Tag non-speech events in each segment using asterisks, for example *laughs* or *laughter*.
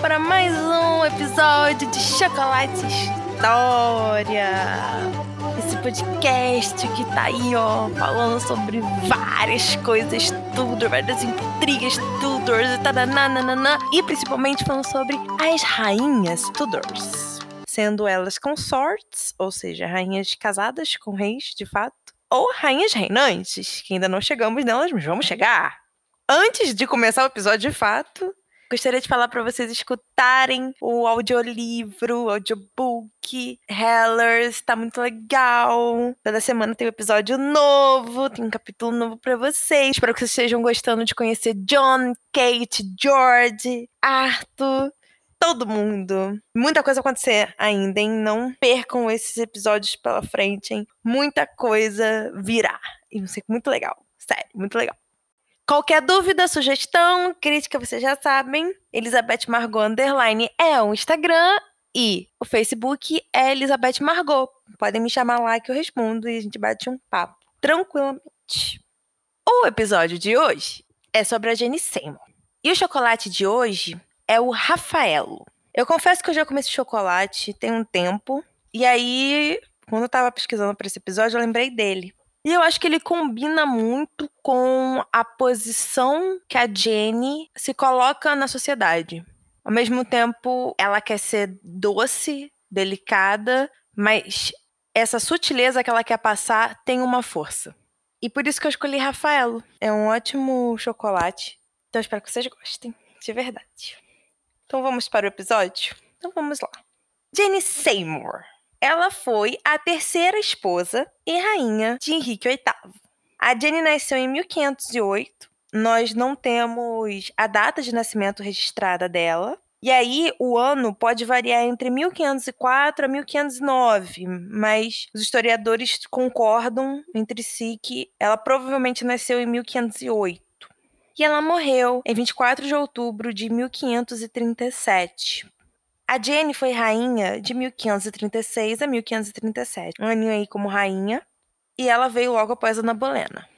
para mais um episódio de Chocolate História. Esse podcast que tá aí, ó, falando sobre várias coisas, tudo, várias intrigas, Tudors e tadananana, e principalmente falando sobre as rainhas Tudors. Sendo elas consortes, ou seja, rainhas casadas com reis, de fato, ou rainhas reinantes, que ainda não chegamos nelas, mas vamos chegar. Antes de começar o episódio de fato, Gostaria de falar para vocês escutarem o audiolivro, o audiobook, Hellers, tá muito legal. Toda semana tem um episódio novo, tem um capítulo novo para vocês. Espero que vocês estejam gostando de conhecer John, Kate, George, Arthur, todo mundo. Muita coisa acontecer ainda, hein? Não percam esses episódios pela frente, hein? Muita coisa virá. E vai ser muito legal. Sério, muito legal. Qualquer dúvida, sugestão, crítica, vocês já sabem. Elizabeth Margot Underline é o Instagram e o Facebook é Elizabeth Margot. Podem me chamar lá que eu respondo e a gente bate um papo tranquilamente. O episódio de hoje é sobre a Jenny Seymour. E o chocolate de hoje é o Rafaelo. Eu confesso que eu já comi esse chocolate tem um tempo. E aí, quando eu tava pesquisando para esse episódio, eu lembrei dele. E eu acho que ele combina muito com a posição que a Jenny se coloca na sociedade. Ao mesmo tempo, ela quer ser doce, delicada, mas essa sutileza que ela quer passar tem uma força. E por isso que eu escolhi Rafaelo. É um ótimo chocolate. Então espero que vocês gostem, de verdade. Então vamos para o episódio? Então vamos lá. Jenny Seymour ela foi a terceira esposa e rainha de Henrique VIII. A Jenny nasceu em 1508. Nós não temos a data de nascimento registrada dela. E aí, o ano pode variar entre 1504 a 1509, mas os historiadores concordam entre si que ela provavelmente nasceu em 1508. E ela morreu em 24 de outubro de 1537. A Jenny foi rainha de 1536 a 1537, um aninho aí como rainha, e ela veio logo após Ana Bolena.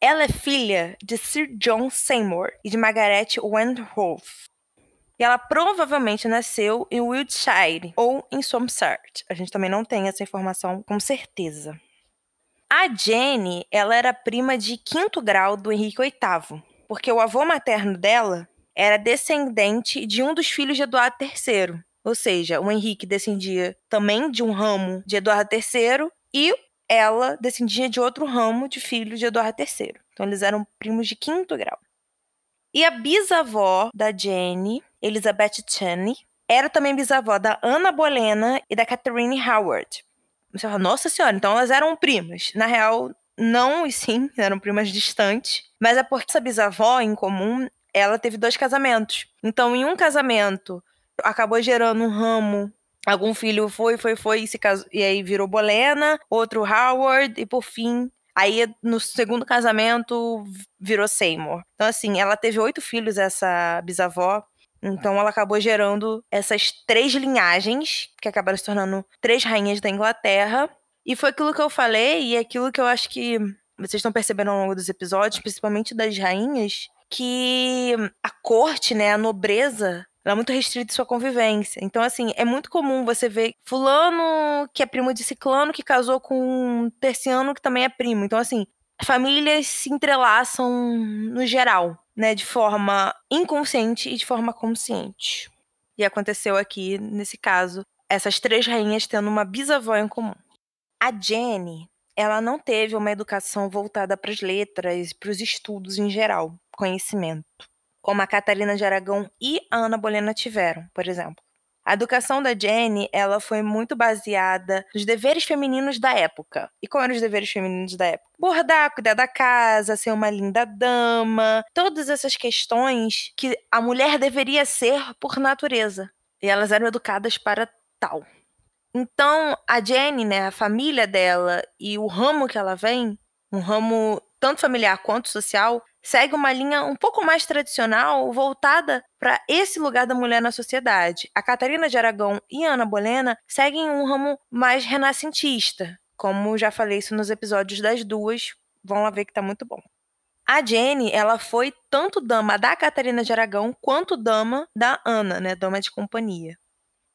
Ela é filha de Sir John Seymour e de Margaret Wentworth. E ela provavelmente nasceu em Wiltshire ou em Somerset. A gente também não tem essa informação com certeza. A Jenny, ela era prima de quinto grau do Henrique VIII, porque o avô materno dela era descendente de um dos filhos de Eduardo III. Ou seja, o Henrique descendia também de um ramo de Eduardo III e ela descendia de outro ramo de filho de Eduardo III. Então eles eram primos de quinto grau. E a bisavó da Jenny, Elizabeth Cheney, era também bisavó da Ana Bolena e da Catherine Howard. Você fala, nossa senhora, então elas eram primas. Na real, não e sim, *laughs* eram primas distantes. Mas é porque essa bisavó em comum ela teve dois casamentos. Então, em um casamento, acabou gerando um ramo. Algum filho foi, foi, foi e se casou, e aí virou Bolena, outro Howard e por fim Aí, no segundo casamento, virou Seymour. Então, assim, ela teve oito filhos, essa bisavó. Então, ela acabou gerando essas três linhagens, que acabaram se tornando três rainhas da Inglaterra. E foi aquilo que eu falei, e é aquilo que eu acho que vocês estão percebendo ao longo dos episódios, principalmente das rainhas, que a corte, né, a nobreza, ela é muito restrita em sua convivência. Então, assim, é muito comum você ver fulano que é primo de ciclano que casou com um terciano que também é primo. Então, assim, famílias se entrelaçam no geral, né, de forma inconsciente e de forma consciente. E aconteceu aqui, nesse caso, essas três rainhas tendo uma bisavó em comum. A Jenny, ela não teve uma educação voltada para as letras, para os estudos em geral conhecimento, como a Catarina de Aragão e a Ana Bolena tiveram, por exemplo. A educação da Jenny, ela foi muito baseada nos deveres femininos da época. E quais eram os deveres femininos da época? Bordar, cuidar da casa, ser uma linda dama, todas essas questões que a mulher deveria ser por natureza. E elas eram educadas para tal. Então, a Jenny, né, a família dela e o ramo que ela vem, um ramo tanto familiar quanto social, segue uma linha um pouco mais tradicional, voltada para esse lugar da mulher na sociedade. A Catarina de Aragão e Ana Bolena seguem um ramo mais renascentista, como já falei isso nos episódios das duas, vão lá ver que tá muito bom. A Jenny, ela foi tanto dama da Catarina de Aragão quanto dama da Ana, né, dama de companhia.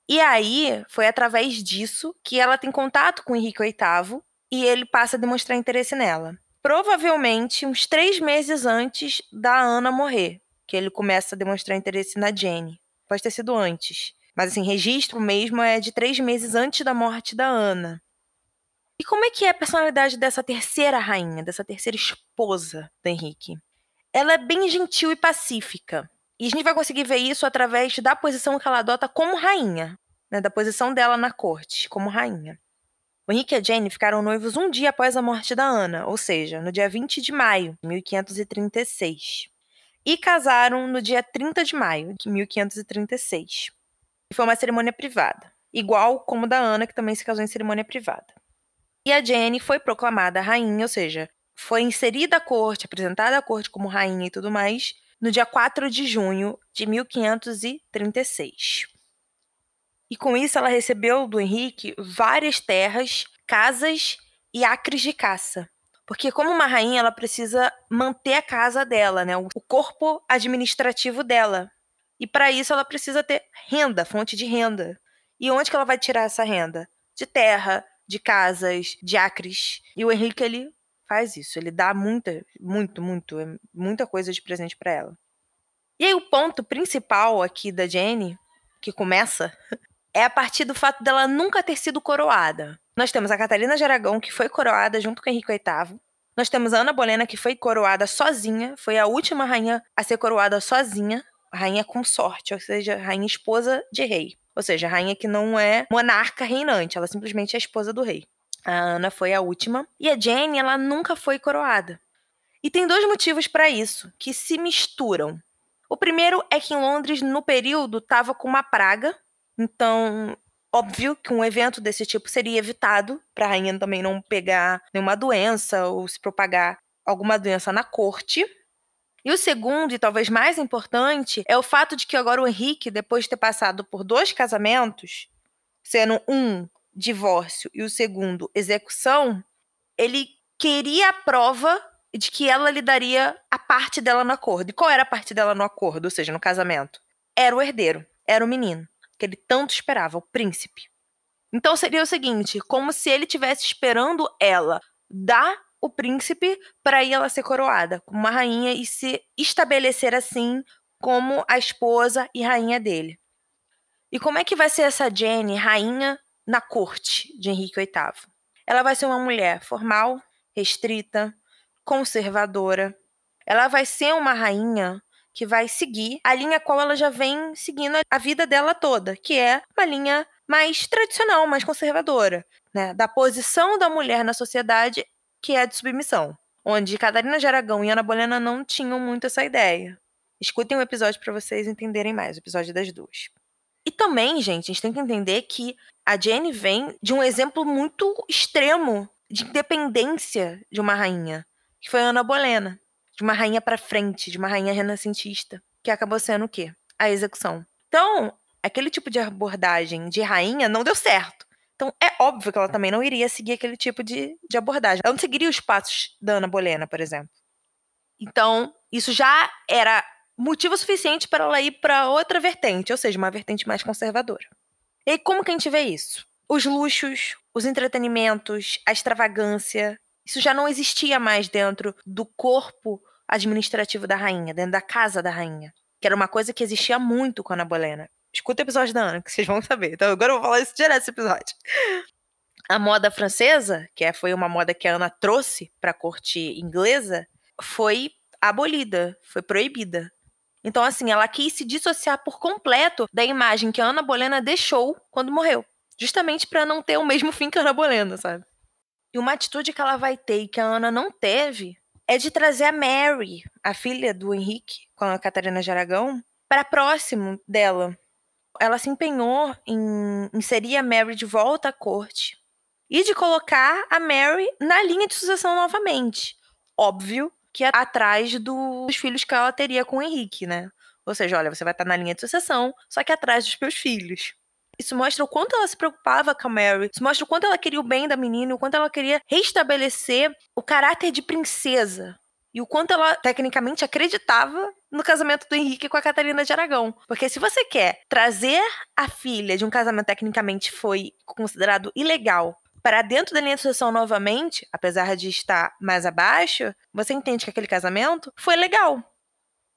E aí, foi através disso que ela tem contato com Henrique VIII e ele passa a demonstrar interesse nela. Provavelmente uns três meses antes da Ana morrer, que ele começa a demonstrar interesse na Jenny. Pode ter sido antes. Mas, assim, registro mesmo é de três meses antes da morte da Ana. E como é que é a personalidade dessa terceira rainha, dessa terceira esposa do Henrique? Ela é bem gentil e pacífica. E a gente vai conseguir ver isso através da posição que ela adota como rainha, né, da posição dela na corte, como rainha. Henrique e a Jane ficaram noivos um dia após a morte da Ana, ou seja, no dia 20 de maio de 1536. E casaram no dia 30 de maio de 1536. E foi uma cerimônia privada, igual como da Ana, que também se casou em cerimônia privada. E a Jenny foi proclamada rainha, ou seja, foi inserida à corte, apresentada à corte como rainha e tudo mais, no dia 4 de junho de 1536. E com isso ela recebeu do Henrique várias terras, casas e acres de caça. Porque como uma rainha, ela precisa manter a casa dela, né? O corpo administrativo dela. E para isso ela precisa ter renda, fonte de renda. E onde que ela vai tirar essa renda? De terra, de casas, de acres. E o Henrique, ele faz isso. Ele dá muita, muito, muito, é muita coisa de presente para ela. E aí o ponto principal aqui da Jenny, que começa, *laughs* é a partir do fato dela nunca ter sido coroada. Nós temos a Catarina de Aragão, que foi coroada junto com Henrique VIII. Nós temos a Ana Bolena, que foi coroada sozinha, foi a última rainha a ser coroada sozinha, rainha consorte, ou seja, rainha esposa de rei. Ou seja, rainha que não é monarca reinante, ela simplesmente é esposa do rei. A Ana foi a última. E a Jane, ela nunca foi coroada. E tem dois motivos para isso, que se misturam. O primeiro é que em Londres, no período, estava com uma praga. Então, óbvio que um evento desse tipo seria evitado, para a rainha também não pegar nenhuma doença ou se propagar alguma doença na corte. E o segundo, e talvez mais importante, é o fato de que agora o Henrique, depois de ter passado por dois casamentos, sendo um divórcio e o segundo execução, ele queria a prova de que ela lhe daria a parte dela no acordo. E qual era a parte dela no acordo, ou seja, no casamento? Era o herdeiro, era o menino, que ele tanto esperava, o príncipe. Então seria o seguinte, como se ele tivesse esperando ela dar o príncipe para ela ser coroada como uma rainha e se estabelecer assim como a esposa e rainha dele. E como é que vai ser essa Jenny rainha na corte de Henrique VIII? Ela vai ser uma mulher formal, restrita, conservadora. Ela vai ser uma rainha que vai seguir a linha qual ela já vem seguindo a vida dela toda, que é uma linha mais tradicional, mais conservadora, né? Da posição da mulher na sociedade que é a de submissão, onde Catarina de Aragão e Ana Bolena não tinham muito essa ideia. Escutem o um episódio para vocês entenderem mais, o episódio das duas. E também, gente, a gente tem que entender que a Jane vem de um exemplo muito extremo de independência de uma rainha, que foi Ana Bolena, de uma rainha para frente, de uma rainha renascentista, que acabou sendo o quê? A execução. Então, aquele tipo de abordagem de rainha não deu certo. Então, é óbvio que ela também não iria seguir aquele tipo de, de abordagem. Ela não seguiria os passos da Ana Bolena, por exemplo. Então, isso já era motivo suficiente para ela ir para outra vertente, ou seja, uma vertente mais conservadora. E como que a gente vê isso? Os luxos, os entretenimentos, a extravagância, isso já não existia mais dentro do corpo administrativo da rainha, dentro da casa da rainha, que era uma coisa que existia muito com a Ana Bolena. Escuta o episódio da Ana, que vocês vão saber. Então agora eu vou falar isso direto nesse episódio. A moda francesa, que é, foi uma moda que a Ana trouxe para a corte inglesa, foi abolida, foi proibida. Então, assim, ela quis se dissociar por completo da imagem que a Ana Bolena deixou quando morreu. Justamente para não ter o mesmo fim que a Ana Bolena, sabe? E uma atitude que ela vai ter e que a Ana não teve é de trazer a Mary, a filha do Henrique, com a Catarina de Aragão, para próximo dela ela se empenhou em inserir a Mary de volta à corte e de colocar a Mary na linha de sucessão novamente. Óbvio que atrás dos filhos que ela teria com o Henrique, né? Ou seja, olha, você vai estar na linha de sucessão, só que atrás dos meus filhos. Isso mostra o quanto ela se preocupava com a Mary. Isso mostra o quanto ela queria o bem da menina, o quanto ela queria restabelecer o caráter de princesa e o quanto ela tecnicamente acreditava no casamento do Henrique com a Catarina de Aragão. Porque se você quer trazer a filha de um casamento tecnicamente foi considerado ilegal para dentro da linha de sucessão novamente, apesar de estar mais abaixo, você entende que aquele casamento foi legal.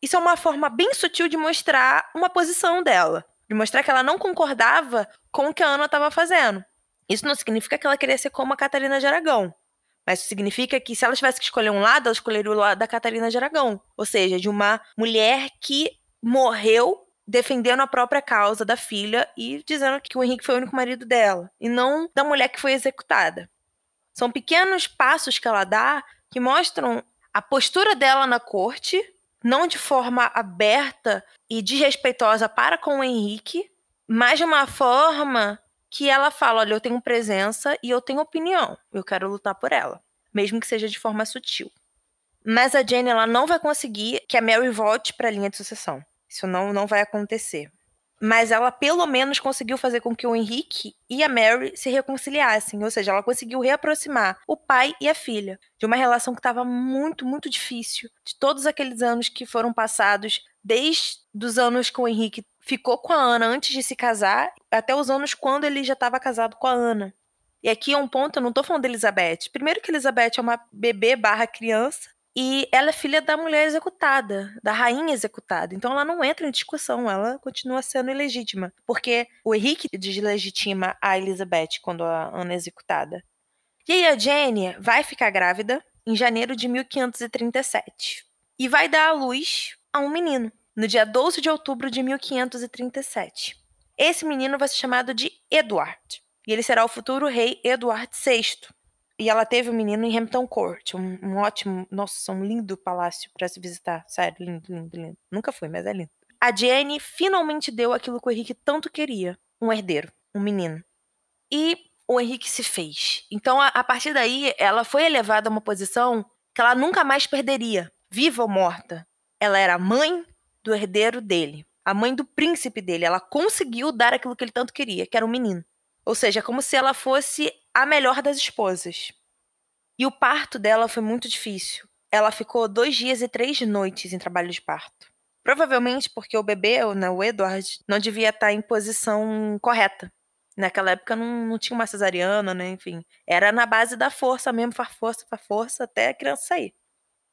Isso é uma forma bem sutil de mostrar uma posição dela, de mostrar que ela não concordava com o que a Ana estava fazendo. Isso não significa que ela queria ser como a Catarina de Aragão. Mas significa que se ela tivesse que escolher um lado, ela escolheria o lado da Catarina de Aragão. Ou seja, de uma mulher que morreu defendendo a própria causa da filha e dizendo que o Henrique foi o único marido dela. E não da mulher que foi executada. São pequenos passos que ela dá que mostram a postura dela na corte, não de forma aberta e desrespeitosa para com o Henrique, mas de uma forma que ela fala: olha, eu tenho presença e eu tenho opinião, eu quero lutar por ela, mesmo que seja de forma sutil. Mas a Jane ela não vai conseguir que a Mary volte para a linha de sucessão. Isso não, não vai acontecer. Mas ela pelo menos conseguiu fazer com que o Henrique e a Mary se reconciliassem, ou seja, ela conseguiu reaproximar o pai e a filha de uma relação que estava muito, muito difícil, de todos aqueles anos que foram passados, desde os anos que o Henrique ficou com a Ana antes de se casar, até os anos quando ele já estava casado com a Ana. E aqui é um ponto, eu não estou falando da Elizabeth. Primeiro que Elizabeth é uma bebê barra criança, e ela é filha da mulher executada, da rainha executada. Então ela não entra em discussão, ela continua sendo ilegítima. Porque o Henrique deslegitima a Elizabeth quando a Ana é executada. E aí a Jenny vai ficar grávida em janeiro de 1537. E vai dar à luz a um menino no dia 12 de outubro de 1537. Esse menino vai ser chamado de Edward, e ele será o futuro rei Eduardo VI. E ela teve um menino em Hampton Court, um, um ótimo, nossa, um lindo palácio para se visitar. Sério, lindo, lindo, lindo. Nunca fui, mas é lindo. A Jenny finalmente deu aquilo que o Henrique tanto queria: um herdeiro, um menino. E o Henrique se fez. Então, a, a partir daí, ela foi elevada a uma posição que ela nunca mais perderia, viva ou morta. Ela era mãe, do herdeiro dele, a mãe do príncipe dele. Ela conseguiu dar aquilo que ele tanto queria, que era um menino. Ou seja, como se ela fosse a melhor das esposas. E o parto dela foi muito difícil. Ela ficou dois dias e três noites em trabalho de parto. Provavelmente porque o bebê, né, o Edward, não devia estar em posição correta. Naquela época não, não tinha uma cesariana, né? Enfim. Era na base da força mesmo, faz força, faz força, até a criança sair.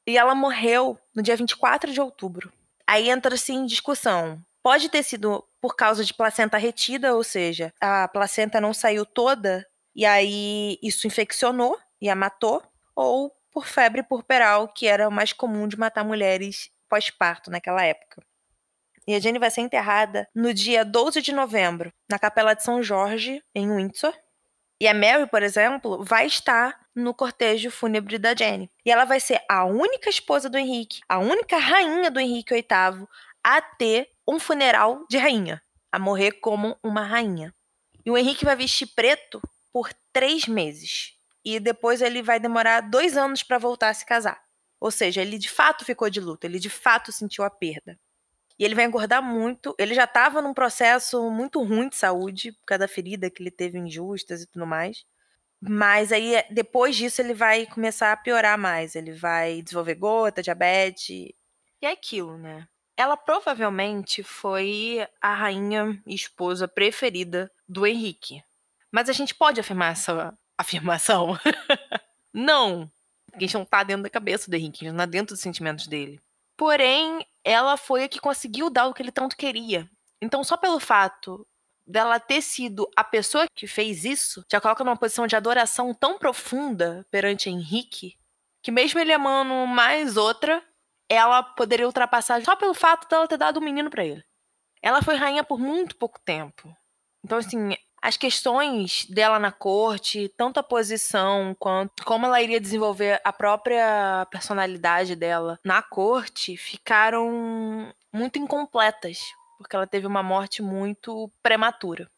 E ela morreu no dia 24 de outubro. Aí entra-se em discussão. Pode ter sido por causa de placenta retida, ou seja, a placenta não saiu toda e aí isso infeccionou e a matou, ou por febre purpural, que era o mais comum de matar mulheres pós-parto naquela época. E a Jenny vai ser enterrada no dia 12 de novembro, na Capela de São Jorge, em Windsor. E a Mary, por exemplo, vai estar no cortejo fúnebre da Jenny. E ela vai ser a única esposa do Henrique, a única rainha do Henrique VIII a ter um funeral de rainha, a morrer como uma rainha. E o Henrique vai vestir preto por três meses. E depois ele vai demorar dois anos para voltar a se casar. Ou seja, ele de fato ficou de luto, ele de fato sentiu a perda. E ele vai engordar muito. Ele já estava num processo muito ruim de saúde, por causa da ferida que ele teve injustas e tudo mais. Mas aí, eh, depois disso, ele vai começar a piorar mais. Ele vai desenvolver gota, diabetes. E é aquilo, né? Ela provavelmente foi a rainha e esposa preferida do Henrique. Mas a gente pode afirmar essa afirmação? *laughs* não. Porque a gente não tá dentro da cabeça do Henrique, a gente não tá dentro dos sentimentos dele. Porém, ela foi a que conseguiu dar o que ele tanto queria. Então, só pelo fato dela ter sido a pessoa que fez isso, já coloca numa posição de adoração tão profunda perante Henrique, que mesmo ele amando mais outra, ela poderia ultrapassar só pelo fato dela ter dado um menino para ele. Ela foi rainha por muito pouco tempo. Então, assim, as questões dela na corte, tanto a posição quanto como ela iria desenvolver a própria personalidade dela na corte, ficaram muito incompletas porque ela teve uma morte muito prematura.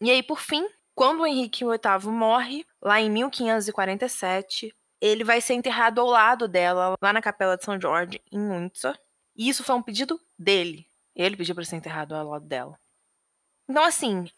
E aí, por fim, quando Henrique VIII morre, lá em 1547, ele vai ser enterrado ao lado dela, lá na Capela de São Jorge, em Windsor. E isso foi um pedido dele. Ele pediu para ser enterrado ao lado dela. Então, assim,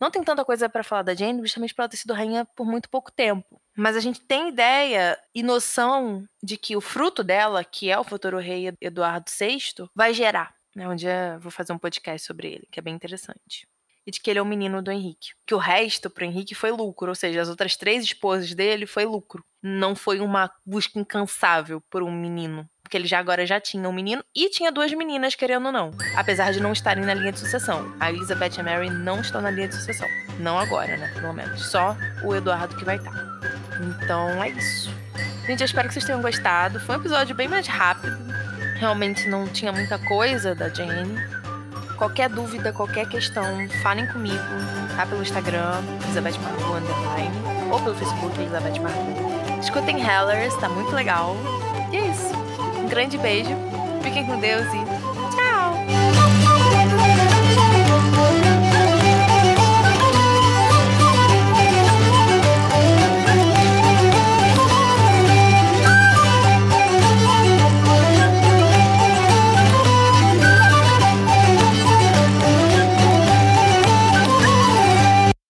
não tem tanta coisa para falar da Jane, justamente por ela ter sido rainha por muito pouco tempo. Mas a gente tem ideia e noção de que o fruto dela, que é o futuro rei Eduardo VI, vai gerar. Né? Um dia vou fazer um podcast sobre ele, que é bem interessante. E de que ele é o menino do Henrique. Que o resto pro Henrique foi lucro, ou seja, as outras três esposas dele foi lucro. Não foi uma busca incansável por um menino porque ele já agora já tinha um menino e tinha duas meninas, querendo ou não. Apesar de não estarem na linha de sucessão. A Elizabeth e a Mary não estão na linha de sucessão. Não agora, né? Pelo menos. Só o Eduardo que vai estar. Então é isso. Gente, eu espero que vocês tenham gostado. Foi um episódio bem mais rápido. Realmente não tinha muita coisa da Jane. Qualquer dúvida, qualquer questão, falem comigo, tá? Pelo Instagram, Elizabeth Margot Underline, ou pelo Facebook, Elizabeth Margot. Escutem Hellers, tá muito legal. E é isso. Um grande beijo, fiquem com Deus e